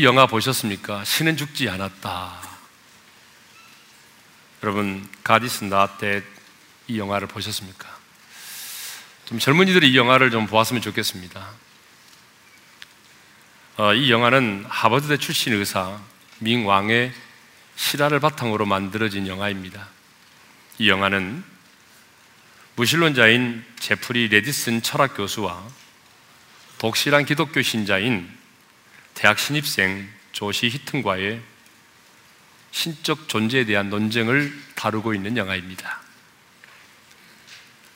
이 영화 보셨습니까? 신은 죽지 않았다. 여러분 가디스 나때 이 영화를 보셨습니까? 좀 젊은이들이 이 영화를 좀 보았으면 좋겠습니다. 어, 이 영화는 하버드대 출신 의사 밍 왕의 실화를 바탕으로 만들어진 영화입니다. 이 영화는 무신론자인 제프리 레디슨 철학 교수와 독실한 기독교 신자인 대학 신입생 조시 히튼과의 신적 존재에 대한 논쟁을 다루고 있는 영화입니다.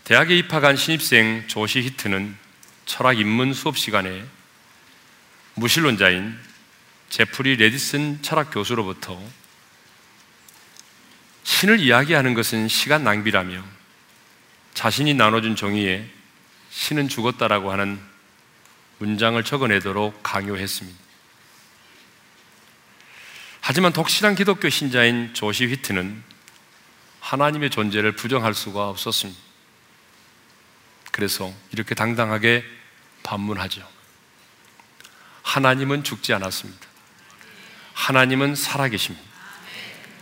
대학에 입학한 신입생 조시 히트는 철학 입문 수업 시간에 무신론자인 제프리 레디슨 철학 교수로부터 신을 이야기하는 것은 시간 낭비라며 자신이 나눠준 종이에 신은 죽었다라고 하는 문장을 적어내도록 강요했습니다. 하지만 독실한 기독교 신자인 조시 휘트는 하나님의 존재를 부정할 수가 없었습니다. 그래서 이렇게 당당하게 반문하죠. 하나님은 죽지 않았습니다. 하나님은 살아계십니다.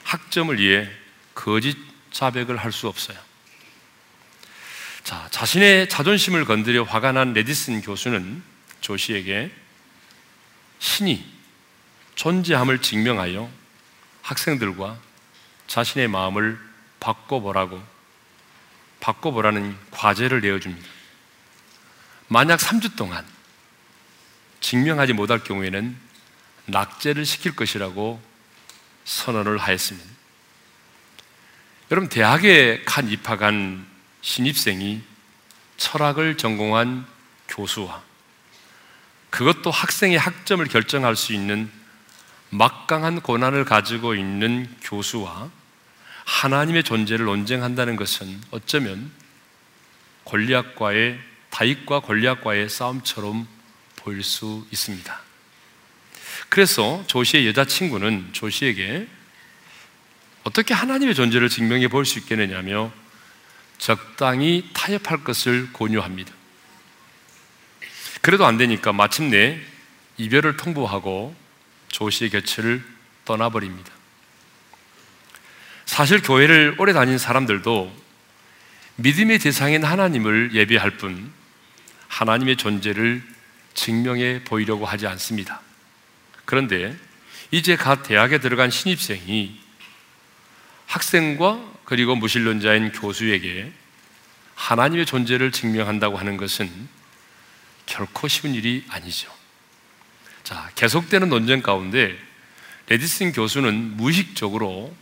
학점을 위해 거짓 자백을 할 수 없어요. 자, 자신의 자존심을 건드려 화가 난 레디슨 교수는 조시에게 신이 존재함을 증명하여 학생들과 자신의 마음을 바꿔보라고 바꿔보라는 과제를 내어줍니다. 만약 3주 동안 증명하지 못할 경우에는 낙제를 시킬 것이라고 선언을 하였습니다. 여러분, 대학에 간 입학한 신입생이 철학을 전공한 교수와 그것도 학생의 학점을 결정할 수 있는 막강한 고난을 가지고 있는 교수와 하나님의 존재를 논쟁한다는 것은 어쩌면 권리학과의 다윗과 권리학과의 싸움처럼 보일 수 있습니다. 그래서 조시의 여자친구는 조시에게 어떻게 하나님의 존재를 증명해 볼 수 있겠느냐며 적당히 타협할 것을 권유합니다. 그래도 안 되니까 마침내 이별을 통보하고 조시의 곁을 떠나버립니다. 사실 교회를 오래 다닌 사람들도 믿음의 대상인 하나님을 예배할 뿐 하나님의 존재를 증명해 보이려고 하지 않습니다. 그런데 이제 갓 대학에 들어간 신입생이 학생과 그리고 무신론자인 교수에게 하나님의 존재를 증명한다고 하는 것은 결코 쉬운 일이 아니죠. 자, 계속되는 논쟁 가운데 레디슨 교수는 무의식적으로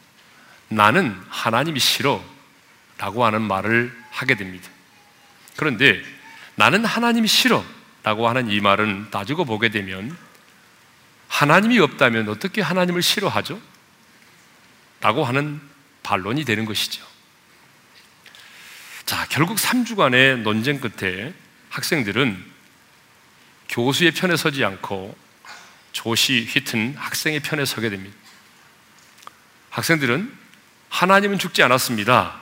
나는 하나님이 싫어 라고 하는 말을 하게 됩니다. 그런데 나는 하나님이 싫어 라고 하는 이 말은 따지고 보게 되면 하나님이 없다면 어떻게 하나님을 싫어하죠? 라고 하는 반론이 되는 것이죠. 자, 결국 3주간의 논쟁 끝에 학생들은 교수의 편에 서지 않고 조시 휘튼 학생의 편에 서게 됩니다. 학생들은 하나님은 죽지 않았습니다.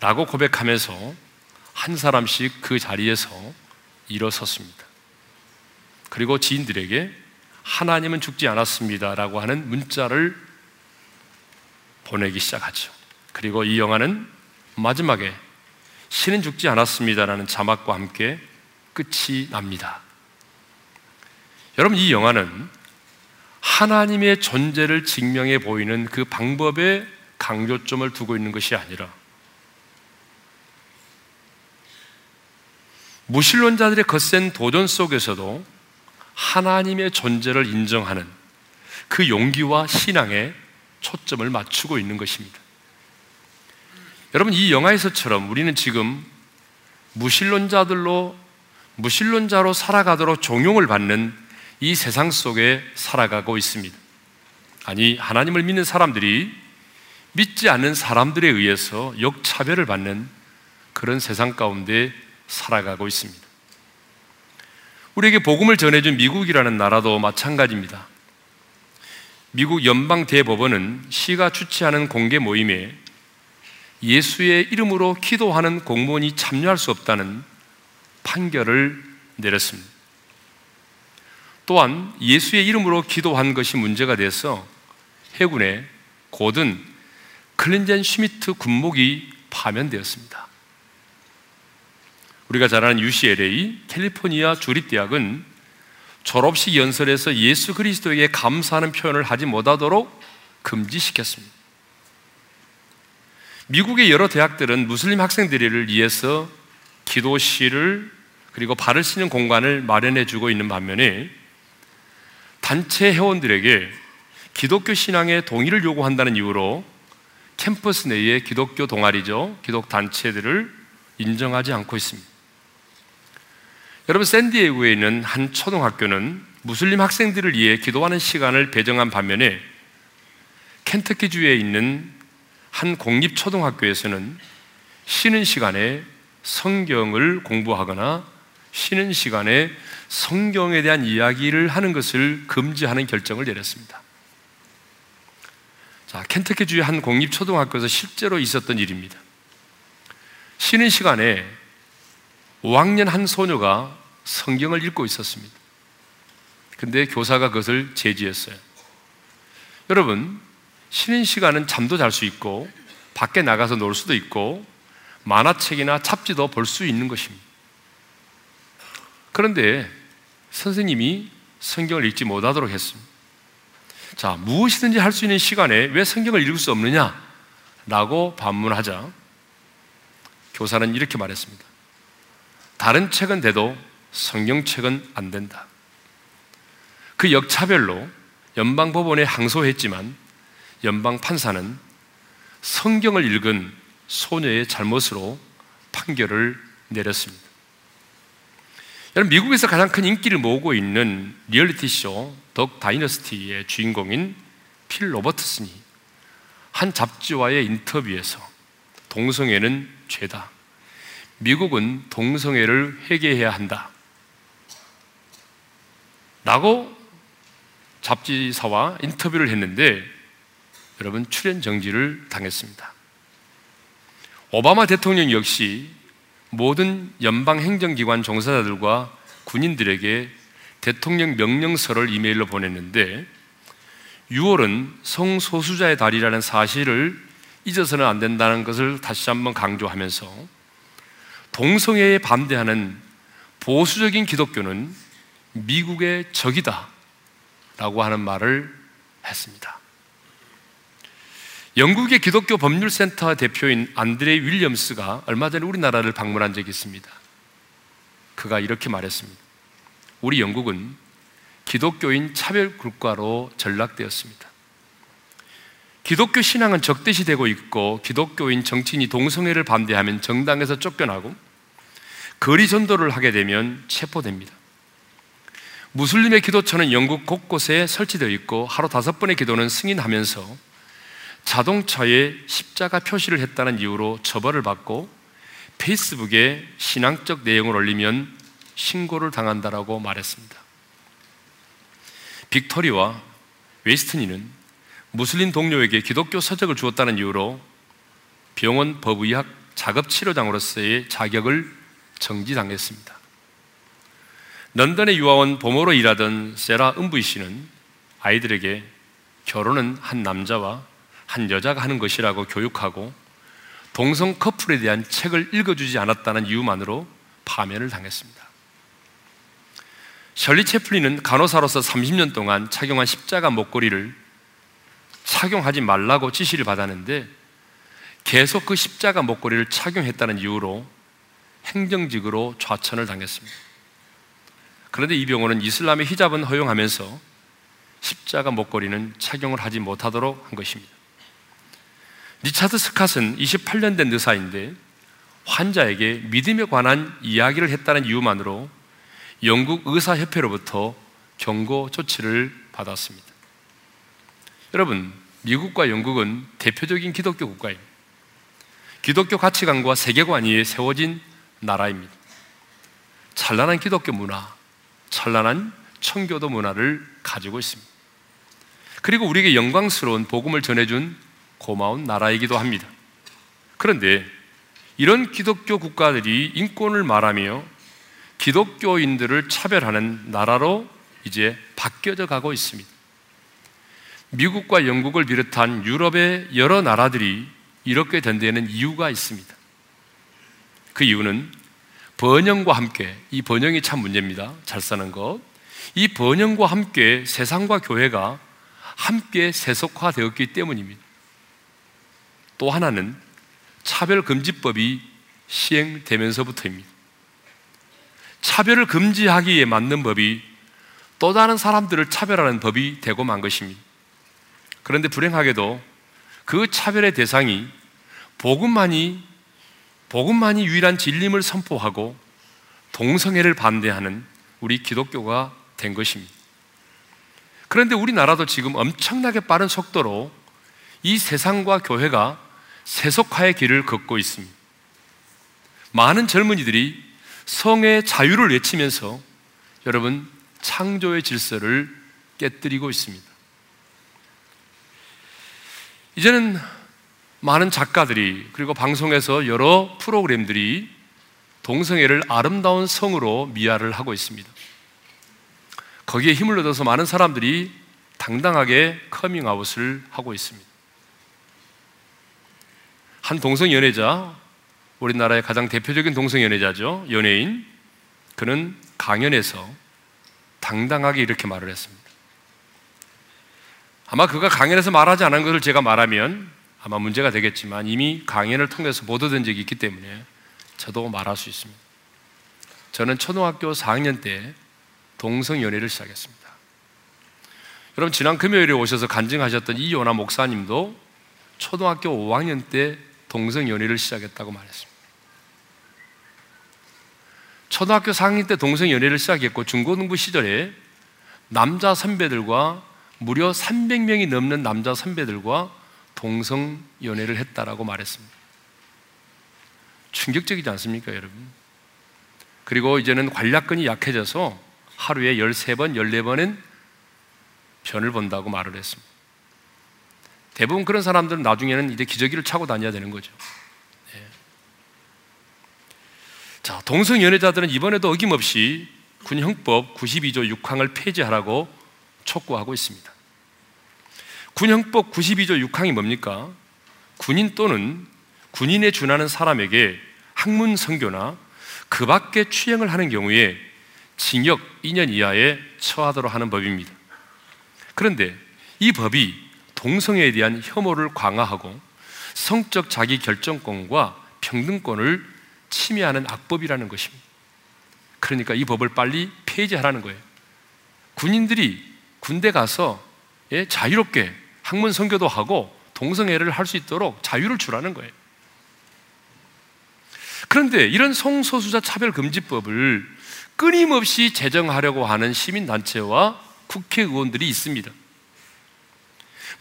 라고 고백하면서 한 사람씩 그 자리에서 일어섰습니다. 그리고 지인들에게 하나님은 죽지 않았습니다. 라고 하는 문자를 보내기 시작하죠. 그리고 이 영화는 마지막에 신은 죽지 않았습니다라는 자막과 함께 끝이 납니다. 여러분, 이 영화는 하나님의 존재를 증명해 보이는 그 방법에 강조점을 두고 있는 것이 아니라 무신론자들의 거센 도전 속에서도 하나님의 존재를 인정하는 그 용기와 신앙에 초점을 맞추고 있는 것입니다. 여러분, 이 영화에서처럼 우리는 지금 무신론자들로, 무신론자로 살아가도록 종용을 받는 이 세상 속에 살아가고 있습니다. 아니, 하나님을 믿는 사람들이 믿지 않는 사람들에 의해서 역차별을 받는 그런 세상 가운데 살아가고 있습니다. 우리에게 복음을 전해준 미국이라는 나라도 마찬가지입니다. 미국 연방 대법원은 시가 주최하는 공개 모임에 예수의 이름으로 기도하는 공무원이 참여할 수 없다는 판결을 내렸습니다. 또한 예수의 이름으로 기도한 것이 문제가 돼서 해군에 고든 클링겐슈미트 군목이 파면되었습니다. 우리가 잘 아는 UCLA 캘리포니아 주립대학은 졸업식 연설에서 예수 그리스도에게 감사하는 표현을 하지 못하도록 금지시켰습니다. 미국의 여러 대학들은 무슬림 학생들을 위해서 기도실을 그리고 발을 씻는 공간을 마련해 주고 있는 반면에 단체 회원들에게 기독교 신앙의 동의를 요구한다는 이유로 캠퍼스 내에 기독교 동아리죠. 기독 단체들을 인정하지 않고 있습니다. 여러분 샌디에고에 있는 한 초등학교는 무슬림 학생들을 위해 기도하는 시간을 배정한 반면에 켄터키 주에 있는 한 공립 초등학교에서는 쉬는 시간에 성경을 공부하거나 쉬는 시간에 성경에 대한 이야기를 하는 것을 금지하는 결정을 내렸습니다. 자, 켄터키주의 한 공립초등학교에서 실제로 있었던 일입니다. 쉬는 시간에 5학년 한 소녀가 성경을 읽고 있었습니다. 근데 교사가 그것을 제지했어요. 여러분, 쉬는 시간은 잠도 잘 수 있고, 밖에 나가서 놀 수도 있고, 만화책이나 잡지도 볼 수 있는 것입니다. 그런데 선생님이 성경을 읽지 못하도록 했습니다. 자, 무엇이든지 할 수 있는 시간에 왜 성경을 읽을 수 없느냐? 라고 반문하자 교사는 이렇게 말했습니다. 다른 책은 돼도 성경책은 안 된다. 그 역차별로 연방법원에 항소했지만 연방 판사는 성경을 읽은 소녀의 잘못으로 판결을 내렸습니다. 여러분 미국에서 가장 큰 인기를 모으고 있는 리얼리티 쇼 덕 다이너스티의 주인공인 필 로버트슨이 한 잡지와의 인터뷰에서 동성애는 죄다. 미국은 동성애를 회개해야 한다. 라고 잡지사와 인터뷰를 했는데 여러분 출연 정지를 당했습니다. 오바마 대통령 역시 모든 연방 행정기관 종사자들과 군인들에게 대통령 명령서를 이메일로 보냈는데 6월은 성소수자의 달이라는 사실을 잊어서는 안 된다는 것을 다시 한번 강조하면서 동성애에 반대하는 보수적인 기독교는 미국의 적이다 라고 하는 말을 했습니다. 영국의 기독교 법률센터 대표인 안드레 윌리엄스가 얼마 전에 우리나라를 방문한 적이 있습니다. 그가 이렇게 말했습니다. 우리 영국은 기독교인 차별 국가로 전락되었습니다. 기독교 신앙은 적대시되고 있고 기독교인 정치인이 동성애를 반대하면 정당에서 쫓겨나고 거리 전도를 하게 되면 체포됩니다. 무슬림의 기도처는 영국 곳곳에 설치되어 있고 하루 다섯 번의 기도는 승인하면서 자동차에 십자가 표시를 했다는 이유로 처벌을 받고 페이스북에 신앙적 내용을 올리면 신고를 당한다라고 말했습니다. 빅토리와 웨스트니는 무슬림 동료에게 기독교 서적을 주었다는 이유로 병원 법의학 작업치료장으로서의 자격을 정지당했습니다. 런던에 유아원 보모로 일하던 세라 은부이 씨는 아이들에게 결혼은 한 남자와 한 여자가 하는 것이라고 교육하고 동성 커플에 대한 책을 읽어주지 않았다는 이유만으로 파면을 당했습니다. 셜리 채플린은 간호사로서 30년 동안 착용한 십자가 목걸이를 착용하지 말라고 지시를 받았는데 계속 그 십자가 목걸이를 착용했다는 이유로 행정직으로 좌천을 당했습니다. 그런데 이 병원은 이슬람의 히잡은 허용하면서 십자가 목걸이는 착용을 하지 못하도록 한 것입니다. 리차드 스캇은 28년 된 의사인데 환자에게 믿음에 관한 이야기를 했다는 이유만으로 영국 의사협회로부터 경고 조치를 받았습니다. 여러분, 미국과 영국은 대표적인 기독교 국가입니다. 기독교 가치관과 세계관 위에 세워진 나라입니다. 찬란한 기독교 문화, 찬란한 청교도 문화를 가지고 있습니다. 그리고 우리에게 영광스러운 복음을 전해준 고마운 나라이기도 합니다. 그런데 이런 기독교 국가들이 인권을 말하며 기독교인들을 차별하는 나라로 이제 바뀌어져 가고 있습니다. 미국과 영국을 비롯한 유럽의 여러 나라들이 이렇게 된 데에는 이유가 있습니다. 그 이유는 번영과 함께, 이 번영이 참 문제입니다. 잘 사는 것. 이 번영과 함께 세상과 교회가 함께 세속화되었기 때문입니다. 또 하나는 차별금지법이 시행되면서부터입니다. 차별을 금지하기에 맞는 법이 또 다른 사람들을 차별하는 법이 되고 만 것입니다. 그런데 불행하게도 그 차별의 대상이 복음만이 복음만이 유일한 진림을 선포하고 동성애를 반대하는 우리 기독교가 된 것입니다. 그런데 우리나라도 지금 엄청나게 빠른 속도로 이 세상과 교회가 세속화의 길을 걷고 있습니다. 많은 젊은이들이 성의 자유를 외치면서 여러분 창조의 질서를 깨뜨리고 있습니다. 이제는 많은 작가들이 그리고 방송에서 여러 프로그램들이 동성애를 아름다운 성으로 미화를 하고 있습니다. 거기에 힘을 얻어서 많은 사람들이 당당하게 커밍아웃을 하고 있습니다. 한 동성 연애자, 우리나라의 가장 대표적인 동성 연애자죠. 연예인. 그는 강연에서 당당하게 이렇게 말을 했습니다. 아마 그가 강연에서 말하지 않은 것을 제가 말하면 아마 문제가 되겠지만 이미 강연을 통해서 보도된 적이 있기 때문에 저도 말할 수 있습니다. 저는 초등학교 4학년 때 동성 연애를 시작했습니다. 여러분 지난 금요일에 오셔서 간증하셨던 이요나 목사님도 초등학교 5학년 때 동성 연애를 시작했다고 말했습니다. 초등학교 4학년 때 동성 연애를 시작했고 중고등부 시절에 남자 선배들과 무려 300명이 넘는 남자 선배들과 동성 연애를 했다라고 말했습니다. 충격적이지 않습니까, 여러분? 그리고 이제는 관략근이 약해져서 하루에 13번, 14번은 변을 본다고 말을 했습니다. 대부분 그런 사람들은 나중에는 이제 기저귀를 차고 다녀야 되는 거죠. 네. 자, 동성 연애자들은 이번에도 어김없이 군형법 92조 6항을 폐지하라고 촉구하고 있습니다. 군형법 92조 6항이 뭡니까? 군인 또는 군인에 준하는 사람에게 학문 선교나 그 밖에 추행을 하는 경우에 징역 2년 이하에 처하도록 하는 법입니다. 그런데 이 법이 동성애에 대한 혐오를 강화하고 성적 자기 결정권과 평등권을 침해하는 악법이라는 것입니다. 그러니까 이 법을 빨리 폐지하라는 거예요. 군인들이 군대 가서 예, 자유롭게 학문 선교도 하고 동성애를 할 수 있도록 자유를 주라는 거예요. 그런데 이런 성소수자 차별금지법을 끊임없이 제정하려고 하는 시민단체와 국회의원들이 있습니다.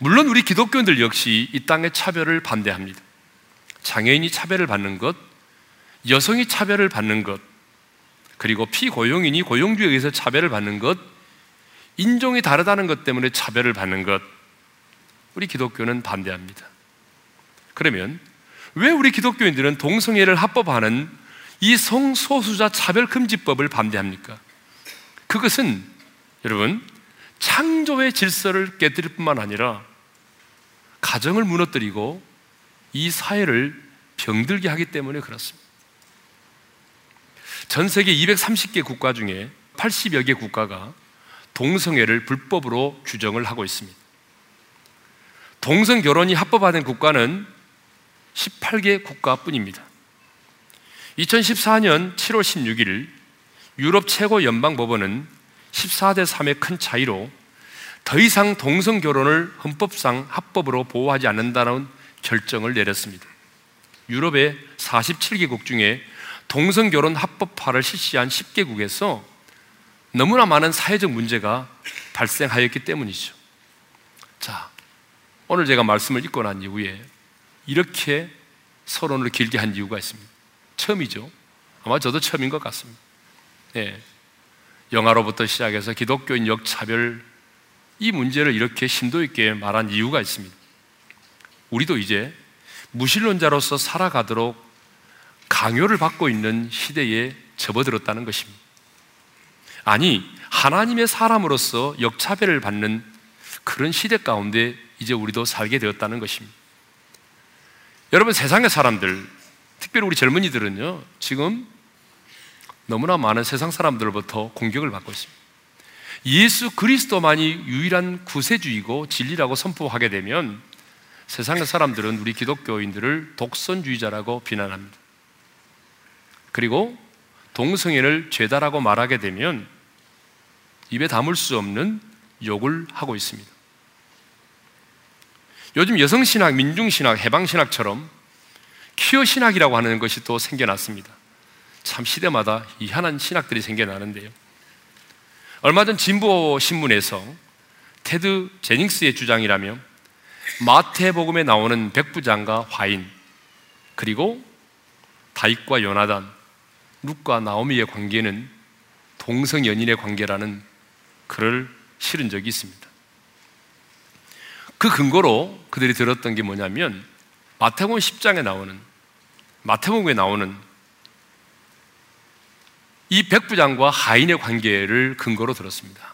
물론 우리 기독교인들 역시 이 땅의 차별을 반대합니다. 장애인이 차별을 받는 것, 여성이 차별을 받는 것, 그리고 피고용인이 고용주에 의해서 차별을 받는 것, 인종이 다르다는 것 때문에 차별을 받는 것, 우리 기독교는 반대합니다. 그러면 왜 우리 기독교인들은 동성애를 합법화하는 이 성소수자 차별금지법을 반대합니까? 그것은 여러분 창조의 질서를 깨뜨릴 뿐만 아니라 가정을 무너뜨리고 이 사회를 병들게 하기 때문에 그렇습니다. 전 세계 230개 국가 중에 80여 개 국가가 동성애를 불법으로 규정을 하고 있습니다. 동성 결혼이 합법화된 국가는 18개 국가뿐입니다. 2014년 7월 16일 유럽 최고 연방 법원은 14대 3의 큰 차이로 더 이상 동성 결혼을 헌법상 합법으로 보호하지 않는다는 결정을 내렸습니다. 유럽의 47개국 중에 동성 결혼 합법화를 실시한 10개국에서 너무나 많은 사회적 문제가 발생하였기 때문이죠. 자, 오늘 제가 말씀을 읽고 난 이후에 이렇게 서론을 길게 한 이유가 있습니다. 처음이죠. 아마 저도 처음인 것 같습니다. 예. 영화로부터 시작해서 기독교인 역차별 이 문제를 이렇게 심도 있게 말한 이유가 있습니다. 우리도 이제 무신론자로서 살아가도록 강요를 받고 있는 시대에 접어들었다는 것입니다. 아니, 하나님의 사람으로서 역차별을 받는 그런 시대 가운데 이제 우리도 살게 되었다는 것입니다. 여러분, 세상의 사람들, 특별히 우리 젊은이들은요, 지금 너무나 많은 세상 사람들로부터 공격을 받고 있습니다. 예수 그리스도만이 유일한 구세주이고 진리라고 선포하게 되면 세상의 사람들은 우리 기독교인들을 독선주의자라고 비난합니다. 그리고 동성애를 죄다라고 말하게 되면 입에 담을 수 없는 욕을 하고 있습니다. 요즘 여성신학, 민중신학, 해방신학처럼 퀴어신학이라고 하는 것이 또 생겨났습니다. 참 시대마다 희한한 신학들이 생겨나는데요. 얼마 전 진보 신문에서 테드 제닝스의 주장이라며 마태복음에 나오는 백부장과 화인 그리고 다윗과 요나단, 룩과 나오미의 관계는 동성 연인의 관계라는 글을 실은 적이 있습니다. 그 근거로 그들이 들었던 게 뭐냐면 마태복음 10장에 나오는 마태복음에 나오는 이 백부장과 하인의 관계를 근거로 들었습니다.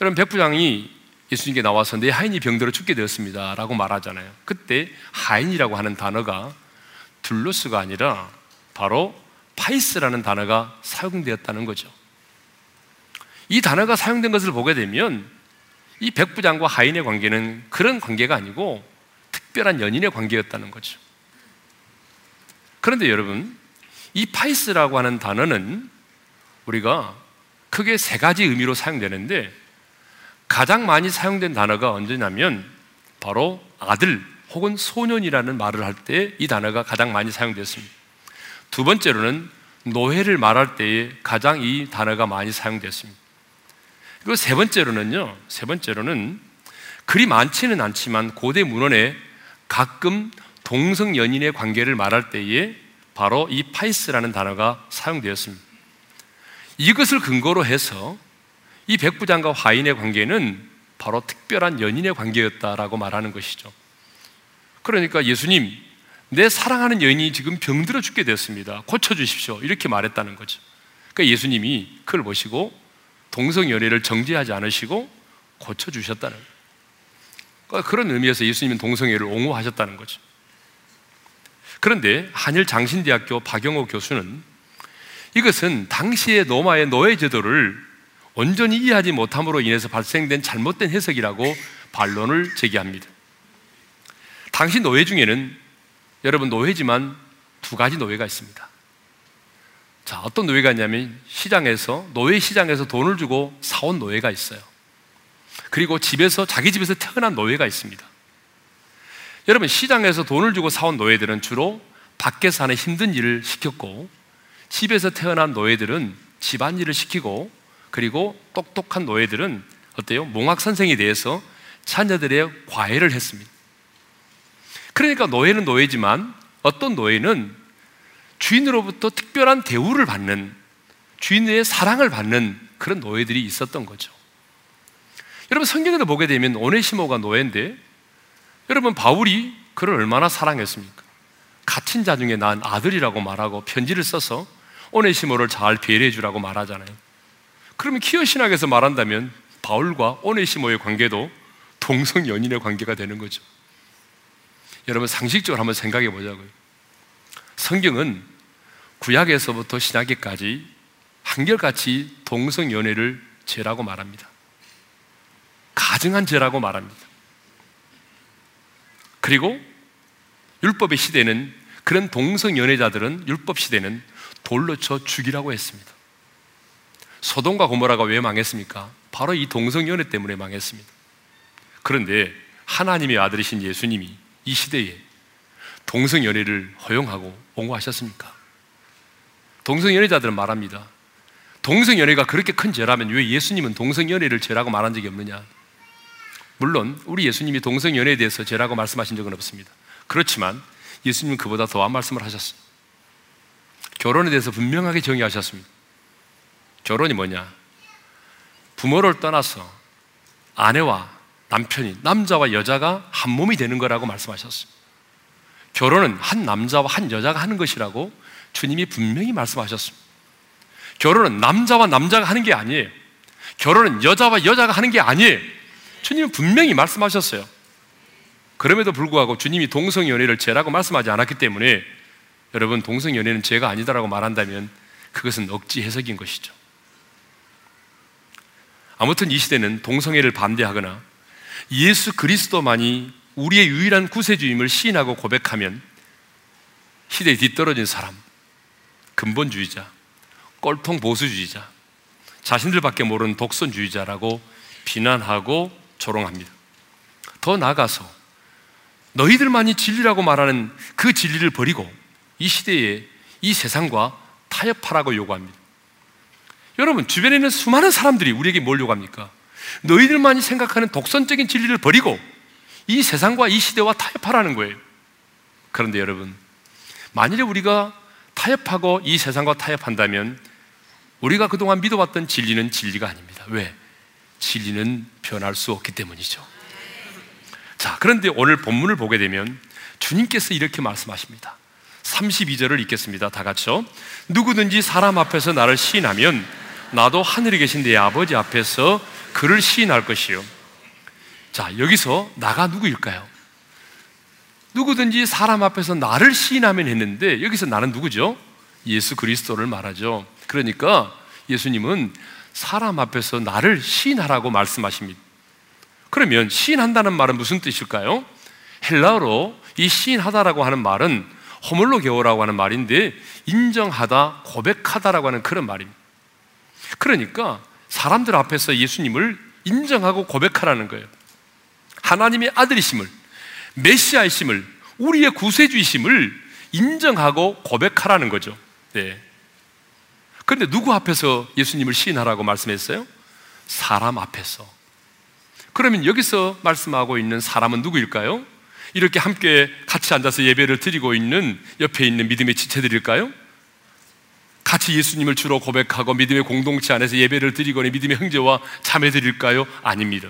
여러분 백부장이 예수님께 나와서 내 하인이 병들어 죽게 되었습니다. 라고 말하잖아요. 그때 하인이라고 하는 단어가 둘로스가 아니라 바로 파이스라는 단어가 사용되었다는 거죠. 이 단어가 사용된 것을 보게 되면 이 백부장과 하인의 관계는 그런 관계가 아니고 특별한 연인의 관계였다는 거죠. 그런데 여러분, 이 파이스라고 하는 단어는 우리가 크게 세 가지 의미로 사용되는데 가장 많이 사용된 단어가 언제냐면 바로 아들 혹은 소년이라는 말을 할 때 이 단어가 가장 많이 사용됐습니다. 두 번째로는 노예를 말할 때에 가장 이 단어가 많이 사용됐습니다. 그리고 세 번째로는요, 세 번째로는 그리 많지는 않지만 고대 문헌에 가끔 동성 연인의 관계를 말할 때에 바로 이 파이스라는 단어가 사용되었습니다. 이것을 근거로 해서 이 백부장과 화인의 관계는 바로 특별한 연인의 관계였다라고 말하는 것이죠. 그러니까 예수님, 내 사랑하는 여인이 지금 병들어 죽게 되었습니다. 고쳐주십시오. 이렇게 말했다는 거죠. 그러니까 예수님이 그걸 보시고 동성연애를 정지하지 않으시고 고쳐주셨다는 거예요. 그러니까 그런 의미에서 예수님은 동성애를 옹호하셨다는 거죠. 그런데 한일 장신대학교 박영호 교수는 이것은 당시의 로마의 노예 제도를 온전히 이해하지 못함으로 인해서 발생된 잘못된 해석이라고 반론을 제기합니다. 당시 노예 중에는 여러분 노예지만 두 가지 노예가 있습니다. 자, 어떤 노예가 있냐면 시장에서 노예 시장에서 돈을 주고 사온 노예가 있어요. 그리고 집에서 자기 집에서 태어난 노예가 있습니다. 여러분 시장에서 돈을 주고 사온 노예들은 주로 밖에서 하는 힘든 일을 시켰고 집에서 태어난 노예들은 집안일을 시키고 그리고 똑똑한 노예들은 어때요? 몽학 선생에 대해서 자녀들의 과외를 했습니다. 그러니까 노예는 노예지만 어떤 노예는 주인으로부터 특별한 대우를 받는 주인의 사랑을 받는 그런 노예들이 있었던 거죠. 여러분 성경에도 보게 되면 오네시모가 노예인데 여러분 바울이 그를 얼마나 사랑했습니까? 갇힌 자 중에 난 아들이라고 말하고 편지를 써서 오네시모를 잘 배려해 주라고 말하잖아요. 그러면 키어 신학에서 말한다면 바울과 오네시모의 관계도 동성 연인의 관계가 되는 거죠. 여러분 상식적으로 한번 생각해 보자고요. 성경은 구약에서부터 신약에까지 한결같이 동성 연애를 죄라고 말합니다. 가증한 죄라고 말합니다. 그리고 율법의 시대는 그런 동성 연애자들은 율법 시대는 돌로 쳐 죽이라고 했습니다. 소돔과 고모라가 왜 망했습니까? 바로 이 동성 연애 때문에 망했습니다. 그런데 하나님의 아들이신 예수님이 이 시대에 동성 연애를 허용하고 옹호하셨습니까? 동성 연애자들은 말합니다. 동성 연애가 그렇게 큰 죄라면 왜 예수님은 동성 연애를 죄라고 말한 적이 없느냐? 물론 우리 예수님이 동성 연애에 대해서 죄라고 말씀하신 적은 없습니다. 그렇지만 예수님은 그보다 더한 말씀을 하셨어요. 결혼에 대해서 분명하게 정의하셨습니다. 결혼이 뭐냐? 부모를 떠나서 아내와 남편이, 남자와 여자가 한 몸이 되는 거라고 말씀하셨어요. 결혼은 한 남자와 한 여자가 하는 것이라고 주님이 분명히 말씀하셨습니다. 결혼은 남자와 남자가 하는 게 아니에요. 결혼은 여자와 여자가 하는 게 아니에요. 주님은 분명히 말씀하셨어요. 그럼에도 불구하고 주님이 동성연애를 죄라고 말씀하지 않았기 때문에 여러분 동성연애는 죄가 아니다라고 말한다면 그것은 억지 해석인 것이죠. 아무튼 이 시대는 동성애를 반대하거나 예수 그리스도만이 우리의 유일한 구세주임을 시인하고 고백하면 시대에 뒤떨어진 사람, 근본주의자, 꼴통 보수주의자, 자신들밖에 모르는 독선주의자라고 비난하고 조롱합니다. 더 나아가서 너희들만이 진리라고 말하는 그 진리를 버리고 이 시대에 이 세상과 타협하라고 요구합니다. 여러분, 주변에 있는 수많은 사람들이 우리에게 뭘 요구합니까? 너희들만이 생각하는 독선적인 진리를 버리고 이 세상과 이 시대와 타협하라는 거예요. 그런데 여러분, 만일에 우리가 타협하고 이 세상과 타협한다면 우리가 그동안 믿어왔던 진리는 진리가 아닙니다. 왜? 진리는 변할 수 없기 때문이죠. 자, 그런데 오늘 본문을 보게 되면 주님께서 이렇게 말씀하십니다. 32절을 읽겠습니다. 다 같이요. 누구든지 사람 앞에서 나를 시인하면 나도 하늘에 계신 내 아버지 앞에서 그를 시인할 것이요. 자, 여기서 나가 누구일까요? 누구든지 사람 앞에서 나를 시인하면 했는데 여기서 나는 누구죠? 예수 그리스도를 말하죠. 그러니까 예수님은 사람 앞에서 나를 시인하라고 말씀하십니다. 그러면 시인한다는 말은 무슨 뜻일까요? 헬라어로 이 시인하다라고 하는 말은 호물로게오라고 하는 말인데 인정하다, 고백하다라고 하는 그런 말입니다. 그러니까 사람들 앞에서 예수님을 인정하고 고백하라는 거예요. 하나님의 아들이심을, 메시아이심을, 우리의 구세주이심을 인정하고 고백하라는 거죠. 네. 그런데 누구 앞에서 예수님을 시인하라고 말씀했어요? 사람 앞에서. 그러면 여기서 말씀하고 있는 사람은 누구일까요? 이렇게 함께 같이 앉아서 예배를 드리고 있는 옆에 있는 믿음의 지체들일까요? 같이 예수님을 주로 고백하고 믿음의 공동체 안에서 예배를 드리거나 믿음의 형제와 자매들일까요? 아닙니다.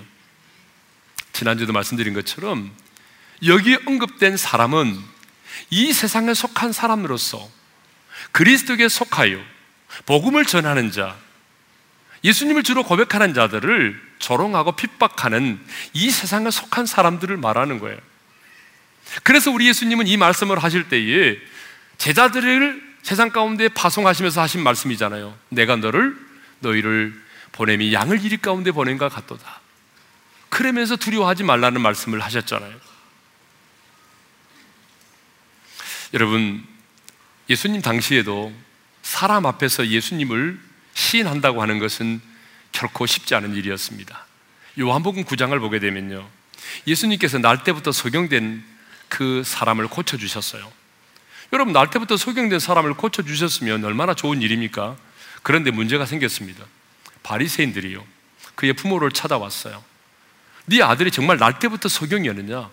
지난주도 말씀드린 것처럼 여기 언급된 사람은 이 세상에 속한 사람으로서 그리스도에 속하여 복음을 전하는 자, 예수님을 주로 고백하는 자들을 조롱하고 핍박하는 이 세상에 속한 사람들을 말하는 거예요. 그래서 우리 예수님은 이 말씀을 하실 때에 제자들을 세상 가운데 파송하시면서 하신 말씀이잖아요. 내가 너를 너희를 보냄이 양을 이리 가운데 것 같도다. 그러면서 두려워하지 말라는 말씀을 하셨잖아요. 여러분, 예수님 당시에도 사람 앞에서 예수님을 시인한다고 하는 것은 결코 쉽지 않은 일이었습니다. 요한복음 9장을 보게 되면요. 예수님께서 날 때부터 소경된 그 사람을 고쳐주셨어요. 여러분, 날 때부터 소경된 사람을 고쳐주셨으면 얼마나 좋은 일입니까? 그런데 문제가 생겼습니다. 바리새인들이요. 그의 부모를 찾아왔어요. 네 아들이 정말 날 때부터 소경이었느냐?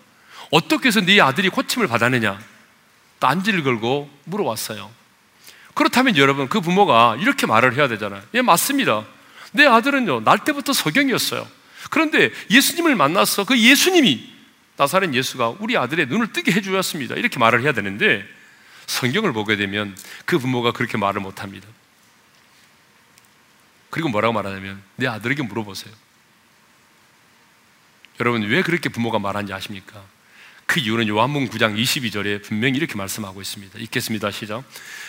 어떻게 해서 네 아들이 고침을 받았느냐? 딴지를 걸고 물어왔어요. 그렇다면 여러분, 그 부모가 이렇게 말을 해야 되잖아요. 예, 맞습니다. 내 아들은요, 날 때부터 소경이었어요. 그런데 예수님을 만나서 그 예수님이 나사렛 예수가 우리 아들의 눈을 뜨게 해주었습니다. 이렇게 말을 해야 되는데 성경을 보게 되면 그 부모가 그렇게 말을 못 합니다. 그리고 뭐라고 말하냐면 내 아들에게 물어보세요. 여러분 왜 그렇게 부모가 말하는지 아십니까? 그 이유는 요한복음 9장 22절에 분명히 이렇게 말씀하고 있습니다. 읽겠습니다. 시작.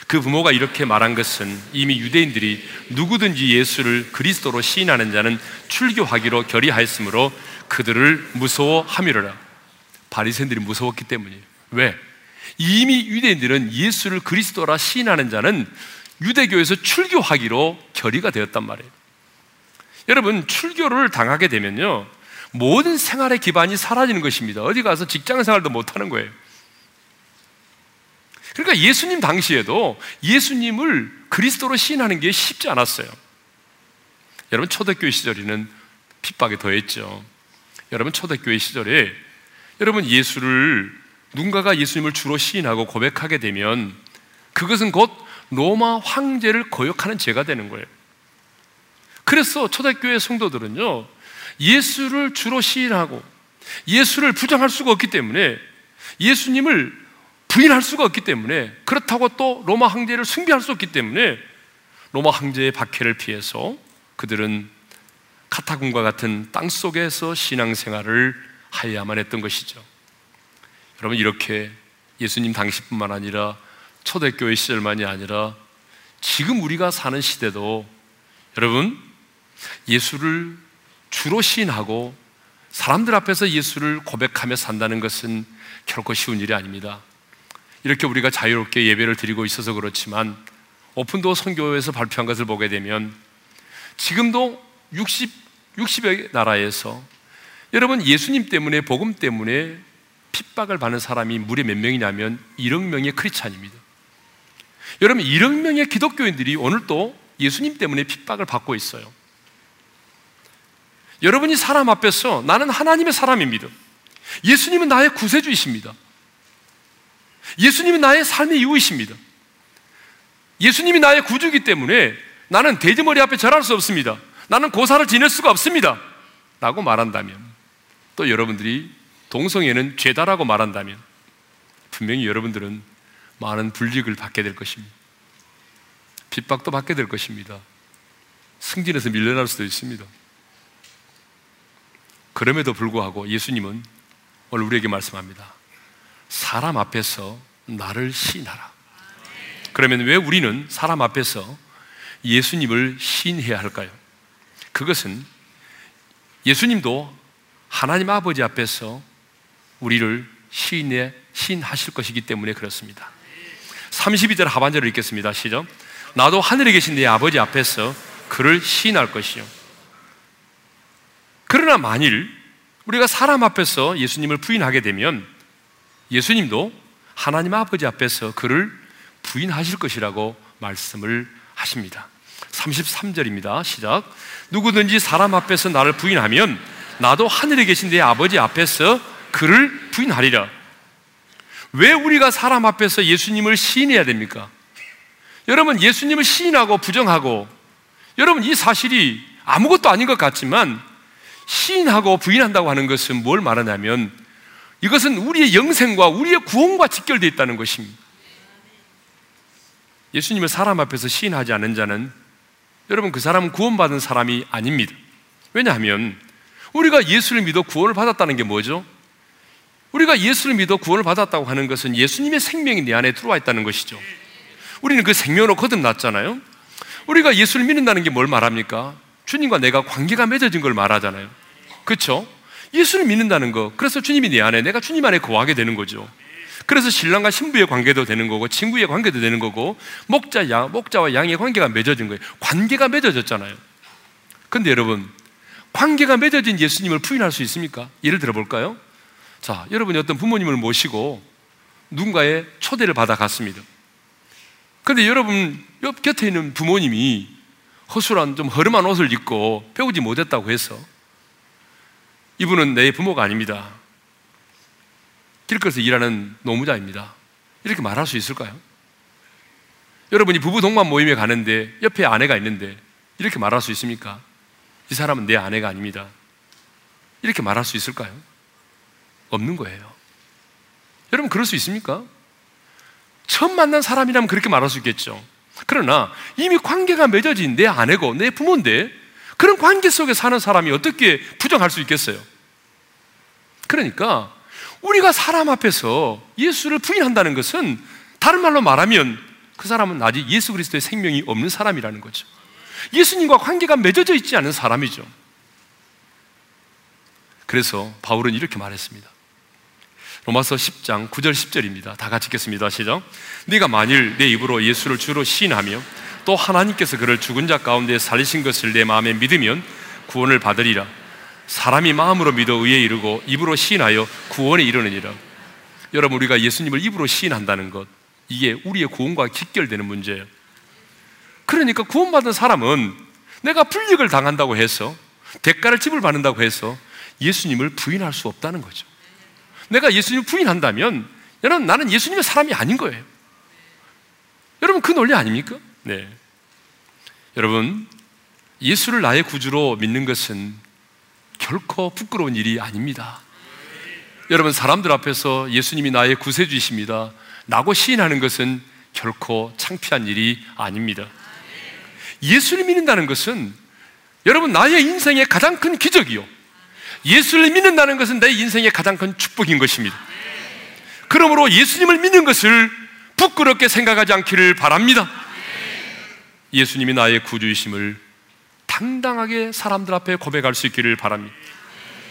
그 부모가 이렇게 말한 것은 이미 유대인들이 누구든지 예수를 그리스도로 시인하는 자는 출교하기로 결의하였으므로 그들을 무서워함이로라. 바리새인들이 무서웠기 때문이에요. 왜? 이미 유대인들은 예수를 그리스도라 시인하는 자는 유대교에서 출교하기로 결의가 되었단 말이에요. 여러분, 출교를 당하게 되면요. 모든 생활의 기반이 사라지는 것입니다. 어디 가서 직장 생활도 못 하는 거예요. 그러니까 예수님 당시에도 예수님을 그리스도로 시인하는 게 쉽지 않았어요. 여러분, 초대교회 시절에는 핍박이 더했죠. 여러분, 초대교회 시절에 여러분, 예수를 누군가가 예수님을 주로 시인하고 고백하게 되면 그것은 곧 로마 황제를 거역하는 죄가 되는 거예요. 그래서 초대교회 성도들은요, 예수를 주로 시인하고 예수를 부정할 수가 없기 때문에 예수님을 부인할 수가 없기 때문에 그렇다고 또 로마 황제를 숭배할 수 없기 때문에 로마 황제의 박해를 피해서 그들은 카타군과 같은 땅 속에서 신앙생활을 하야만 했던 것이죠. 여러분 이렇게 예수님 당시뿐만 아니라 초대교회 시절만이 아니라 지금 우리가 사는 시대도 여러분 예수를 주로 시인하고 사람들 앞에서 예수를 고백하며 산다는 것은 결코 쉬운 일이 아닙니다. 이렇게 우리가 자유롭게 예배를 드리고 있어서 그렇지만 오픈도 선교에서 발표한 것을 보게 되면 지금도 60, 60여 나라에서 여러분 예수님 때문에 복음 때문에 핍박을 받는 사람이 무려 몇 명이냐면 1억 명의 크리스찬입니다. 여러분 1억 명의 기독교인들이 오늘도 예수님 때문에 핍박을 받고 있어요. 여러분이 사람 앞에서 나는 하나님의 사람입니다. 예수님은 나의 구세주이십니다. 예수님은 나의 삶의 이유이십니다. 예수님이 나의 구주이기 때문에 나는 돼지머리 앞에 절할 수 없습니다. 나는 고사를 지낼 수가 없습니다. 라고 말한다면 또 여러분들이 동성애는 죄다라고 말한다면 분명히 여러분들은 많은 불이익을 받게 될 것입니다. 핍박도 받게 될 것입니다. 승진해서 밀려날 수도 있습니다. 그럼에도 불구하고 예수님은 오늘 우리에게 말씀합니다. 사람 앞에서 나를 시인하라. 그러면 왜 우리는 사람 앞에서 예수님을 시인해야 할까요? 그것은 예수님도 하나님 아버지 앞에서 우리를 시인해, 시인하실 것이기 때문에 그렇습니다. 32절 하반절을 읽겠습니다. 시작. 나도 하늘에 계신 내 아버지 앞에서 그를 시인할 것이요. 그러나 만일 우리가 사람 앞에서 예수님을 부인하게 되면 예수님도 하나님 아버지 앞에서 그를 부인하실 것이라고 말씀을 하십니다. 33절입니다. 시작. 누구든지 사람 앞에서 나를 부인하면 나도 하늘에 계신 내 아버지 앞에서 그를 부인하리라. 왜 우리가 사람 앞에서 예수님을 시인해야 됩니까? 여러분, 예수님을 시인하고 부정하고, 여러분, 이 사실이 아무것도 아닌 것 같지만, 시인하고 부인한다고 하는 것은 뭘 말하냐면, 이것은 우리의 영생과 우리의 구원과 직결되어 있다는 것입니다. 예수님을 사람 앞에서 시인하지 않은 자는 여러분 그 사람은 구원받은 사람이 아닙니다. 왜냐하면 우리가 예수를 믿어 구원을 받았다는 게 뭐죠? 우리가 예수를 믿어 구원을 받았다고 하는 것은 예수님의 생명이 내 안에 들어와 있다는 것이죠. 우리는 그 생명으로 거듭났잖아요. 우리가 예수를 믿는다는 게 뭘 말합니까? 주님과 내가 관계가 맺어진 걸 말하잖아요. 그렇죠? 예수를 믿는다는 거. 그래서 주님이 내 안에 내가 주님 안에 거하게 되는 거죠. 그래서 신랑과 신부의 관계도 되는 거고 친구의 관계도 되는 거고 목자 양 목자와 양의 관계가 맺어진 거예요. 관계가 맺어졌잖아요. 근데 여러분 관계가 맺어진 예수님을 부인할 수 있습니까? 예를 들어 볼까요? 자, 여러분이 어떤 부모님을 모시고 누군가의 초대를 받아 갔습니다. 근데 여러분 옆 곁에 있는 부모님이 허술한 좀 허름한 옷을 입고 배우지 못했다고 해서 이분은 내 부모가 아닙니다. 길거리에서 일하는 노무자입니다. 이렇게 말할 수 있을까요? 여러분이 부부 동반 모임에 가는데 옆에 아내가 있는데 이렇게 말할 수 있습니까? 이 사람은 내 아내가 아닙니다. 이렇게 말할 수 있을까요? 없는 거예요. 여러분, 그럴 수 있습니까? 처음 만난 사람이라면 그렇게 말할 수 있겠죠. 그러나 이미 관계가 맺어진 내 아내고 내 부모인데 그런 관계 속에 사는 사람이 어떻게 부정할 수 있겠어요? 그러니까 우리가 사람 앞에서 예수를 부인한다는 것은 다른 말로 말하면 그 사람은 아직 예수 그리스도의 생명이 없는 사람이라는 거죠. 예수님과 관계가 맺어져 있지 않은 사람이죠. 그래서 바울은 이렇게 말했습니다. 로마서 10장 9절 10절입니다. 다 같이 읽겠습니다. 시작. 네가 만일 내 입으로 예수를 주로 시인하며 또 하나님께서 그를 죽은 자 가운데 살리신 것을 내 마음에 믿으면 구원을 받으리라. 사람이 마음으로 믿어 의에 이르고 입으로 시인하여 구원에 이르느니라. 여러분 우리가 예수님을 입으로 시인한다는 것 이게 우리의 구원과 직결되는 문제예요. 그러니까 구원받은 사람은 내가 불력을 당한다고 해서 대가를 지불받는다고 해서 예수님을 부인할 수 없다는 거죠. 내가 예수님을 부인한다면 여러분 나는 예수님의 사람이 아닌 거예요. 여러분 그 논리 아닙니까? 네. 여러분 예수를 나의 구주로 믿는 것은 결코 부끄러운 일이 아닙니다. 여러분 사람들 앞에서 예수님이 나의 구세주이십니다. 라고 시인하는 것은 결코 창피한 일이 아닙니다. 예수를 믿는다는 것은 여러분 나의 인생의 가장 큰 기적이요. 예수를 믿는다는 것은 내 인생의 가장 큰 축복인 것입니다. 그러므로 예수님을 믿는 것을 부끄럽게 생각하지 않기를 바랍니다. 예수님이 나의 구주이심을 당당하게 사람들 앞에 고백할 수 있기를 바랍니다.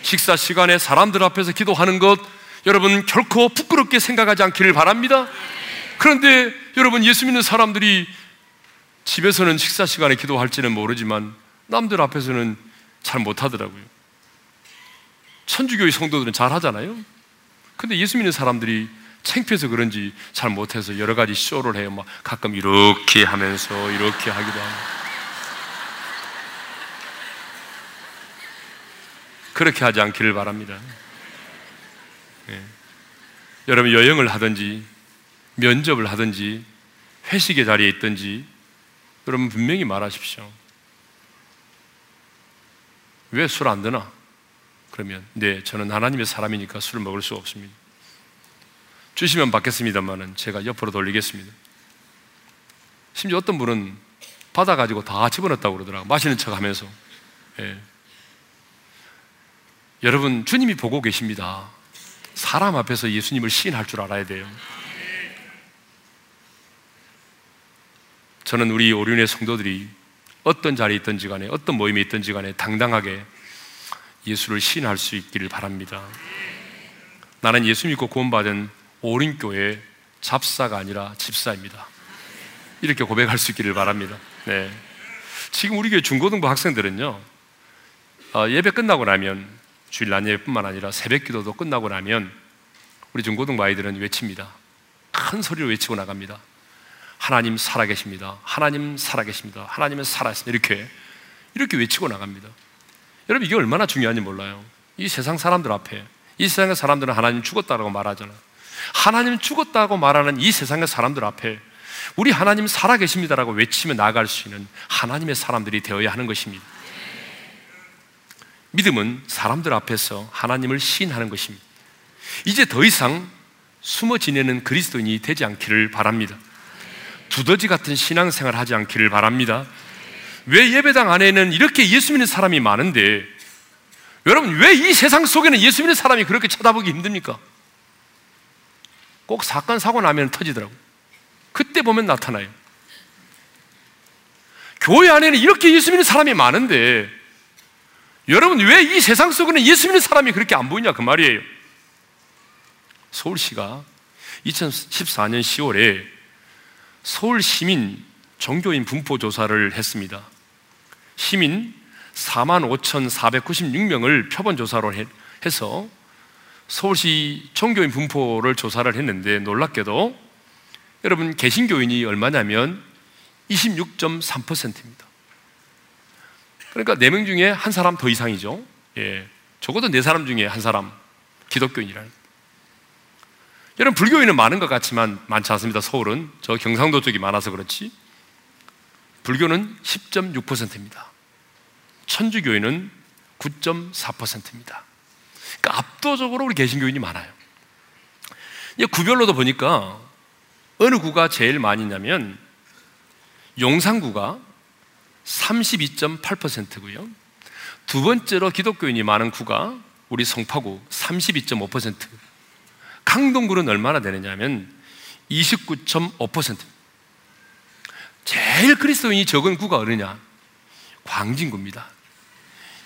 식사 시간에 사람들 앞에서 기도하는 것 여러분 결코 부끄럽게 생각하지 않기를 바랍니다. 그런데 여러분 예수 믿는 사람들이 집에서는 식사 시간에 기도할지는 모르지만 남들 앞에서는 잘 못하더라고요. 천주교의 성도들은 잘 하잖아요. 근데 예수 믿는 사람들이 창피해서 그런지 잘 못해서 여러 가지 쇼를 해요. 막 가끔 이렇게 하면서 이렇게 하기도 하고. 그렇게 하지 않기를 바랍니다. 예. 여러분 여행을 하든지 면접을 하든지 회식의 자리에 있든지 여러분 분명히 말하십시오. 왜 술 안 드나? 그러면 네, 저는 하나님의 사람이니까 술을 먹을 수 없습니다. 주시면 받겠습니다만은 제가 옆으로 돌리겠습니다. 심지어 어떤 분은 받아가지고 다 집어넣었다고 그러더라고. 마시는 척 하면서. 예. 여러분, 주님이 보고 계십니다. 사람 앞에서 예수님을 시인할 줄 알아야 돼요. 저는 우리 오륜의 성도들이 어떤 자리에 있든지 간에 어떤 모임에 있든지 간에 당당하게 예수를 시인할 수 있기를 바랍니다. 나는 예수 믿고 구원받은 오륜교회 잡사가 아니라 집사입니다. 이렇게 고백할 수 있기를 바랍니다. 네. 지금 우리 교회 중고등부 학생들은요, 어, 예배 끝나고 나면 주일 난 예배뿐만 아니라 새벽 기도도 끝나고 나면 우리 중고등부 아이들은 외칩니다. 큰 소리로 외치고 나갑니다. 하나님 살아계십니다. 하나님 살아계십니다. 하나님은 살아있습니다. 이렇게, 이렇게 외치고 나갑니다. 여러분, 이게 얼마나 중요한지 몰라요. 이 세상 사람들 앞에, 이 세상의 사람들은 하나님 죽었다고 말하잖아요. 하나님 죽었다고 말하는 이 세상의 사람들 앞에 우리 하나님 살아계십니다라고 외치며 나아갈 수 있는 하나님의 사람들이 되어야 하는 것입니다. 믿음은 사람들 앞에서 하나님을 시인하는 것입니다. 이제 더 이상 숨어 지내는 그리스도인이 되지 않기를 바랍니다. 두더지 같은 신앙생활 하지 않기를 바랍니다. 왜 예배당 안에는 이렇게 예수 믿는 사람이 많은데 여러분 왜 이 세상 속에는 예수 믿는 사람이 그렇게 쳐다보기 힘듭니까? 꼭 사건 사고 나면 터지더라고. 그때 보면 나타나요. 교회 안에는 이렇게 예수 믿는 사람이 많은데 여러분 왜 이 세상 속에는 예수 믿는 사람이 그렇게 안 보이냐 그 말이에요. 서울시가 2014년 10월에 서울 시민 종교인 분포 조사를 했습니다. 시민 4만 5,496명을 표본 조사로 해서 서울시 종교인 분포를 조사를 했는데 놀랍게도 여러분 개신교인이 얼마냐면 26.3%입니다. 그러니까 4명 중에 한 사람 더 이상이죠. 예. 적어도 4사람 중에 한 사람 기독교인이라는. 여러분 불교인은 많은 것 같지만 많지 않습니다. 서울은 저 경상도 쪽이 많아서 그렇지. 불교는 10.6%입니다. 천주교인은 9.4%입니다. 그러니까 압도적으로 우리 개신교인이 많아요. 이 구별로도 보니까 어느 구가 제일 많이냐면 용산구가 32.8%고요. 두 번째로 기독교인이 많은 구가 우리 성파구 32.5%. 강동구는 얼마나 되느냐면 29.5%. 제일 그리스도인이 적은 구가 어느냐? 광진구입니다.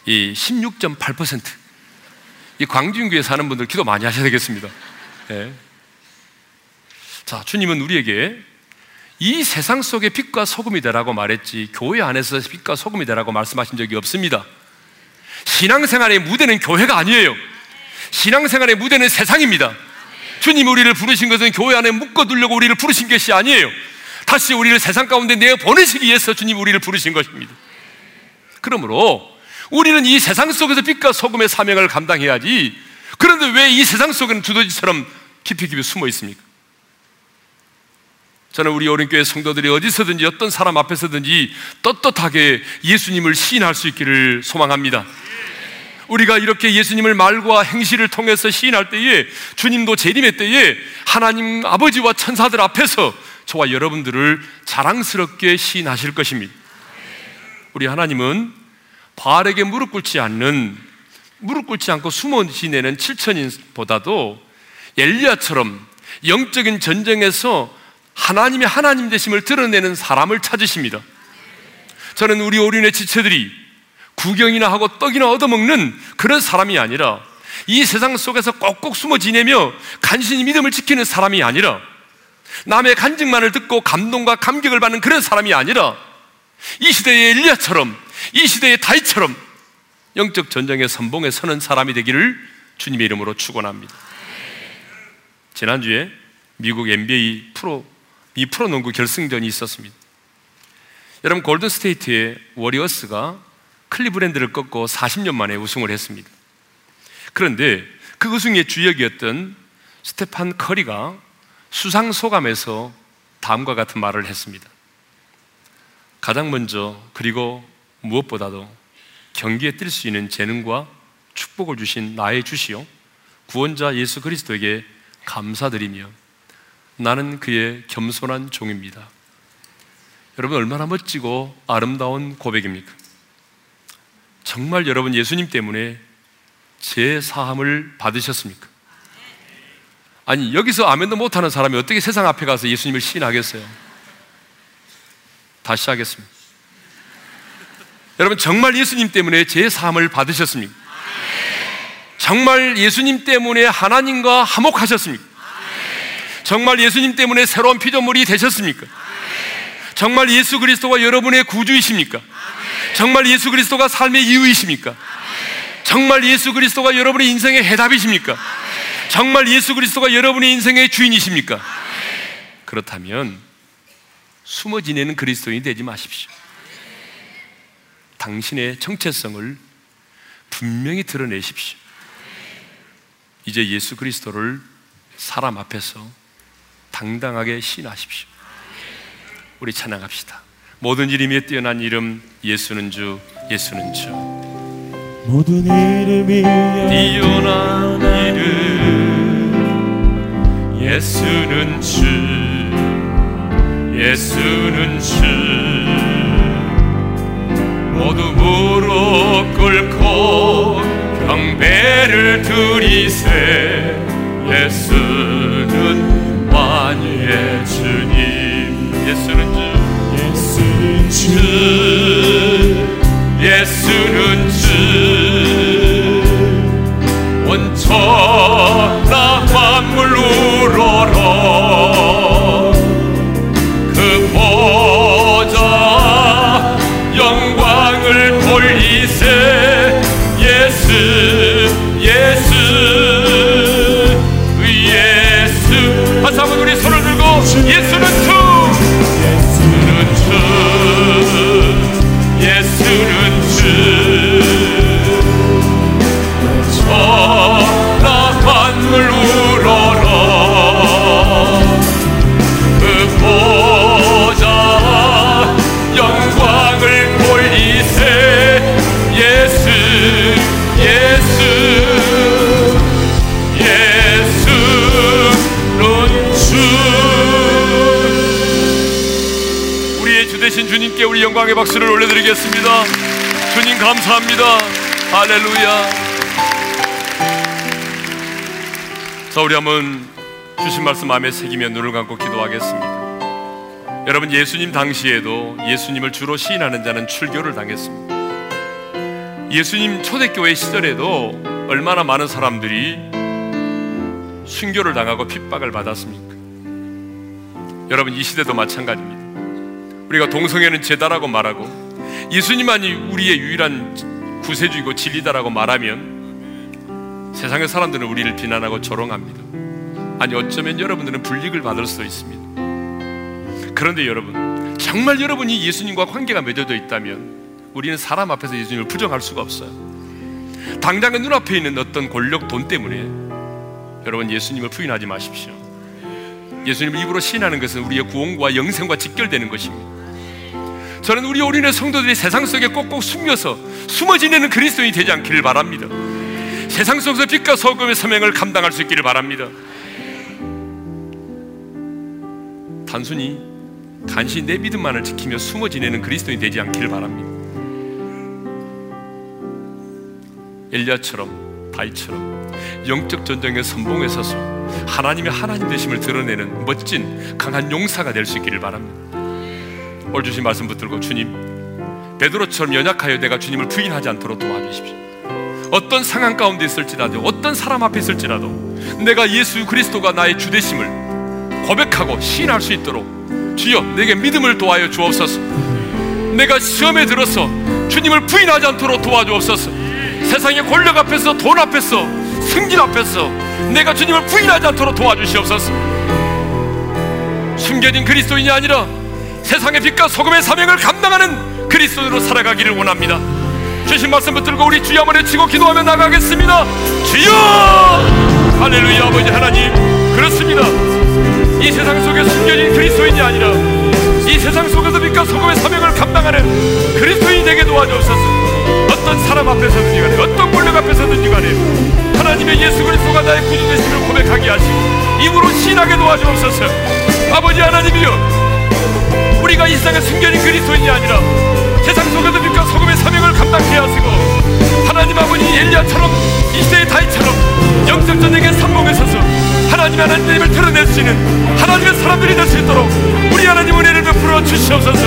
이 16.8%. 이 광진구에 사는 분들 기도 많이 하셔야 되겠습니다. 네. 자, 주님은 우리에게 이 세상 속의 빛과 소금이 되라고 말했지 교회 안에서 빛과 소금이 되라고 말씀하신 적이 없습니다. 신앙생활의 무대는 교회가 아니에요. 신앙생활의 무대는 세상입니다. 주님 우리를 부르신 것은 교회 안에 묶어두려고 우리를 부르신 것이 아니에요. 다시 우리를 세상 가운데 내어 보내시기 위해서 주님 우리를 부르신 것입니다. 그러므로 우리는 이 세상 속에서 빛과 소금의 사명을 감당해야지. 그런데 왜 이 세상 속에는 두더지처럼 깊이 깊이 숨어 있습니까? 저는 우리 어린교회 성도들이 어디서든지 어떤 사람 앞에서든지 떳떳하게 예수님을 시인할 수 있기를 소망합니다. 우리가 이렇게 예수님을 말과 행실을 통해서 시인할 때에 주님도 재림의 때에 하나님 아버지와 천사들 앞에서 저와 여러분들을 자랑스럽게 시인하실 것입니다. 우리 하나님은 바알에게 무릎 꿇지 않는 무릎 꿇지 않고 숨어 지내는 7천인보다도 엘리야처럼 영적인 전쟁에서 하나님의 하나님 되심을 드러내는 사람을 찾으십니다. 저는 우리 오륜의 지체들이 구경이나 하고 떡이나 얻어먹는 그런 사람이 아니라 이 세상 속에서 꼭꼭 숨어 지내며 간신히 믿음을 지키는 사람이 아니라 남의 간증만을 듣고 감동과 감격을 받는 그런 사람이 아니라 이 시대의 엘리야처럼 이 시대의 다윗처럼 영적 전쟁의 선봉에 서는 사람이 되기를 주님의 이름으로 축원합니다. 지난주에 미국 NBA 프로 이 프로농구 결승전이 있었습니다. 여러분 골든 스테이트의 워리어스가 클리브랜드를 꺾고 40년 만에 우승을 했습니다. 그런데 그 우승의 주역이었던 스테판 커리가 수상 소감에서 다음과 같은 말을 했습니다. 가장 먼저 그리고 무엇보다도 경기에 뛸 수 있는 재능과 축복을 주신 나의 주시요 구원자 예수 그리스도에게 감사드리며 나는 그의 겸손한 종입니다. 여러분 얼마나 멋지고 아름다운 고백입니까? 정말 여러분 예수님 때문에 제 사함을 받으셨습니까? 아니 여기서 아멘도 못하는 사람이 어떻게 세상 앞에 가서 예수님을 시인하겠어요? 다시 하겠습니다. 여러분 정말 예수님 때문에 제 사함을 받으셨습니까? 정말 예수님 때문에 하나님과 화목하셨습니까? 정말 예수님 때문에 새로운 피조물이 되셨습니까? 정말 예수 그리스도가 여러분의 구주이십니까? 정말 예수 그리스도가 삶의 이유이십니까? 정말 예수 그리스도가 여러분의 인생의 해답이십니까? 정말 예수 그리스도가 여러분의 인생의 주인이십니까? 그렇다면 숨어 지내는 그리스도인이 되지 마십시오. 당신의 정체성을 분명히 드러내십시오. 이제 예수 그리스도를 사람 앞에서 당당하게 신하십시오. 우리 찬양합시다. 모든 이름에 뛰어난 이름 예수는 주 예수는 주 모든 이름이 뛰어난 이름 예수는 주 예수는 주. 모두 무릎 꿇고 경배를 드리세. 예수는 만유의 주님. 예수는 주. 예수는 주. 주. 예수는 주. 원천 주님께 우리 영광의 박수를 올려드리겠습니다. 주님 감사합니다. 할렐루야. 자 우리 한번 주신 말씀 마음에 새기며 눈을 감고 기도하겠습니다. 여러분 예수님 당시에도 예수님을 주로 시인하는 자는 출교를 당했습니다. 예수님 초대교회 시절에도 얼마나 많은 사람들이 순교를 당하고 핍박을 받았습니까? 여러분 이 시대도 마찬가지입니다. 우리가 동성애는 죄다라고 말하고 예수님만이 우리의 유일한 구세주이고 진리다라고 말하면 세상의 사람들은 우리를 비난하고 조롱합니다. 아니 어쩌면 여러분들은 불이익을 받을 수도 있습니다. 그런데 여러분 정말 여러분이 예수님과 관계가 맺어져 있다면 우리는 사람 앞에서 예수님을 부정할 수가 없어요. 당장의 눈앞에 있는 어떤 권력, 돈 때문에 여러분 예수님을 부인하지 마십시오. 예수님을 입으로 신하는 것은 우리의 구원과 영생과 직결되는 것입니다. 저는 우리 올인의 성도들이 세상 속에 꼭꼭 숨겨서 숨어 지내는 그리스도인이 되지 않기를 바랍니다. 세상 속에서 빛과 소금의 사명을 감당할 수 있기를 바랍니다. 단순히 간신히 내 믿음만을 지키며 숨어 지내는 그리스도인이 되지 않기를 바랍니다. 엘리야처럼 다윗처럼 영적 전쟁의 선봉에 서서 하나님의 하나님 되심을 드러내는 멋진 강한 용사가 될 수 있기를 바랍니다. 오늘 주신 말씀 붙들고 주님 베드로처럼 연약하여 내가 주님을 부인하지 않도록 도와주십시오. 어떤 상황 가운데 있을지라도 어떤 사람 앞에 있을지라도 내가 예수 그리스도가 나의 주 되심을 고백하고 시인할 수 있도록 주여 내게 믿음을 도와여 주옵소서. 내가 시험에 들어서 주님을 부인하지 않도록 도와주옵소서. 세상의 권력 앞에서 돈 앞에서 승진 앞에서 내가 주님을 부인하지 않도록 도와주시옵소서. 숨겨진 그리스도인이 아니라 세상의 빛과 소금의 사명을 감당하는 그리스도인으로 살아가기를 원합니다. 주신 말씀 붙들고 우리 주여 한번 치고 기도하며 나가겠습니다. 주여! 할렐루야 아버지 하나님 그렇습니다. 이 세상 속에 숨겨진 그리스도인이 아니라 이 세상 속에서 빛과 소금의 사명을 감당하는 그리스도인이 되게 도와주옵소서. 어떤 사람 앞에서든지 간에 어떤 권력 앞에서든지 간에 하나님의 예수 그리스도가 나의 구주 되심을 고백하게 하시고 입으로 신하게 도와주옵소서. 아버지 하나님이여 우리가 이 세상에 숨겨진 그리스도인이 아니라 세상 속에서 빛과 소금의 사명을 감당케 하시고 하나님 아버지 엘리야처럼 이 시대의 다이처럼 영적 전쟁의 삼봉에 서서 하나님의 하나님을 드러낼 수 있는 하나님의 사람들이 될 수 있도록 우리 하나님 은혜를 베풀어 주시옵소서.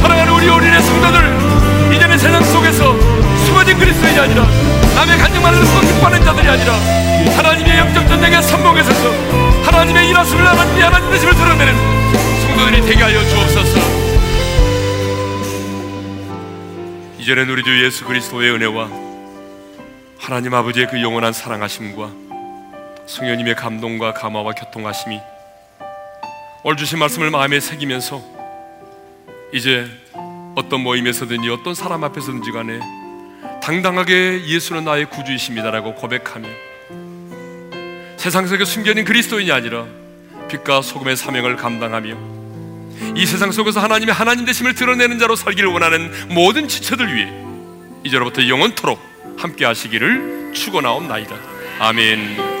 사랑하는 우리 어린애 성도들 이전의 세상 속에서 숨어진 그리스도인이 아니라 남의 간증만을 기뻐하는 자들이 아니라 하나님의 영적 전쟁의 삼봉에 서서 하나님의 일하심을 하나님의 하나님 되심을 드러내는 성도들이 되게 하여 주옵소서. 이제는 우리 주 예수 그리스도의 은혜와 하나님 아버지의 그 영원한 사랑하심과 성령님의 감동과 감화와 교통하심이 오늘 주신 말씀을 마음에 새기면서 이제 어떤 모임에서든지 어떤 사람 앞에서든지 간에 당당하게 예수는 나의 구주이십니다라고 고백하며 세상 속에 숨겨진 그리스도인이 아니라 빛과 소금의 사명을 감당하며 이 세상 속에서 하나님의 하나님 되심을 드러내는 자로 살기를 원하는 모든 지체들 위해 이제로부터 영원토록 함께 하시기를 축원하옵나이다. 아멘.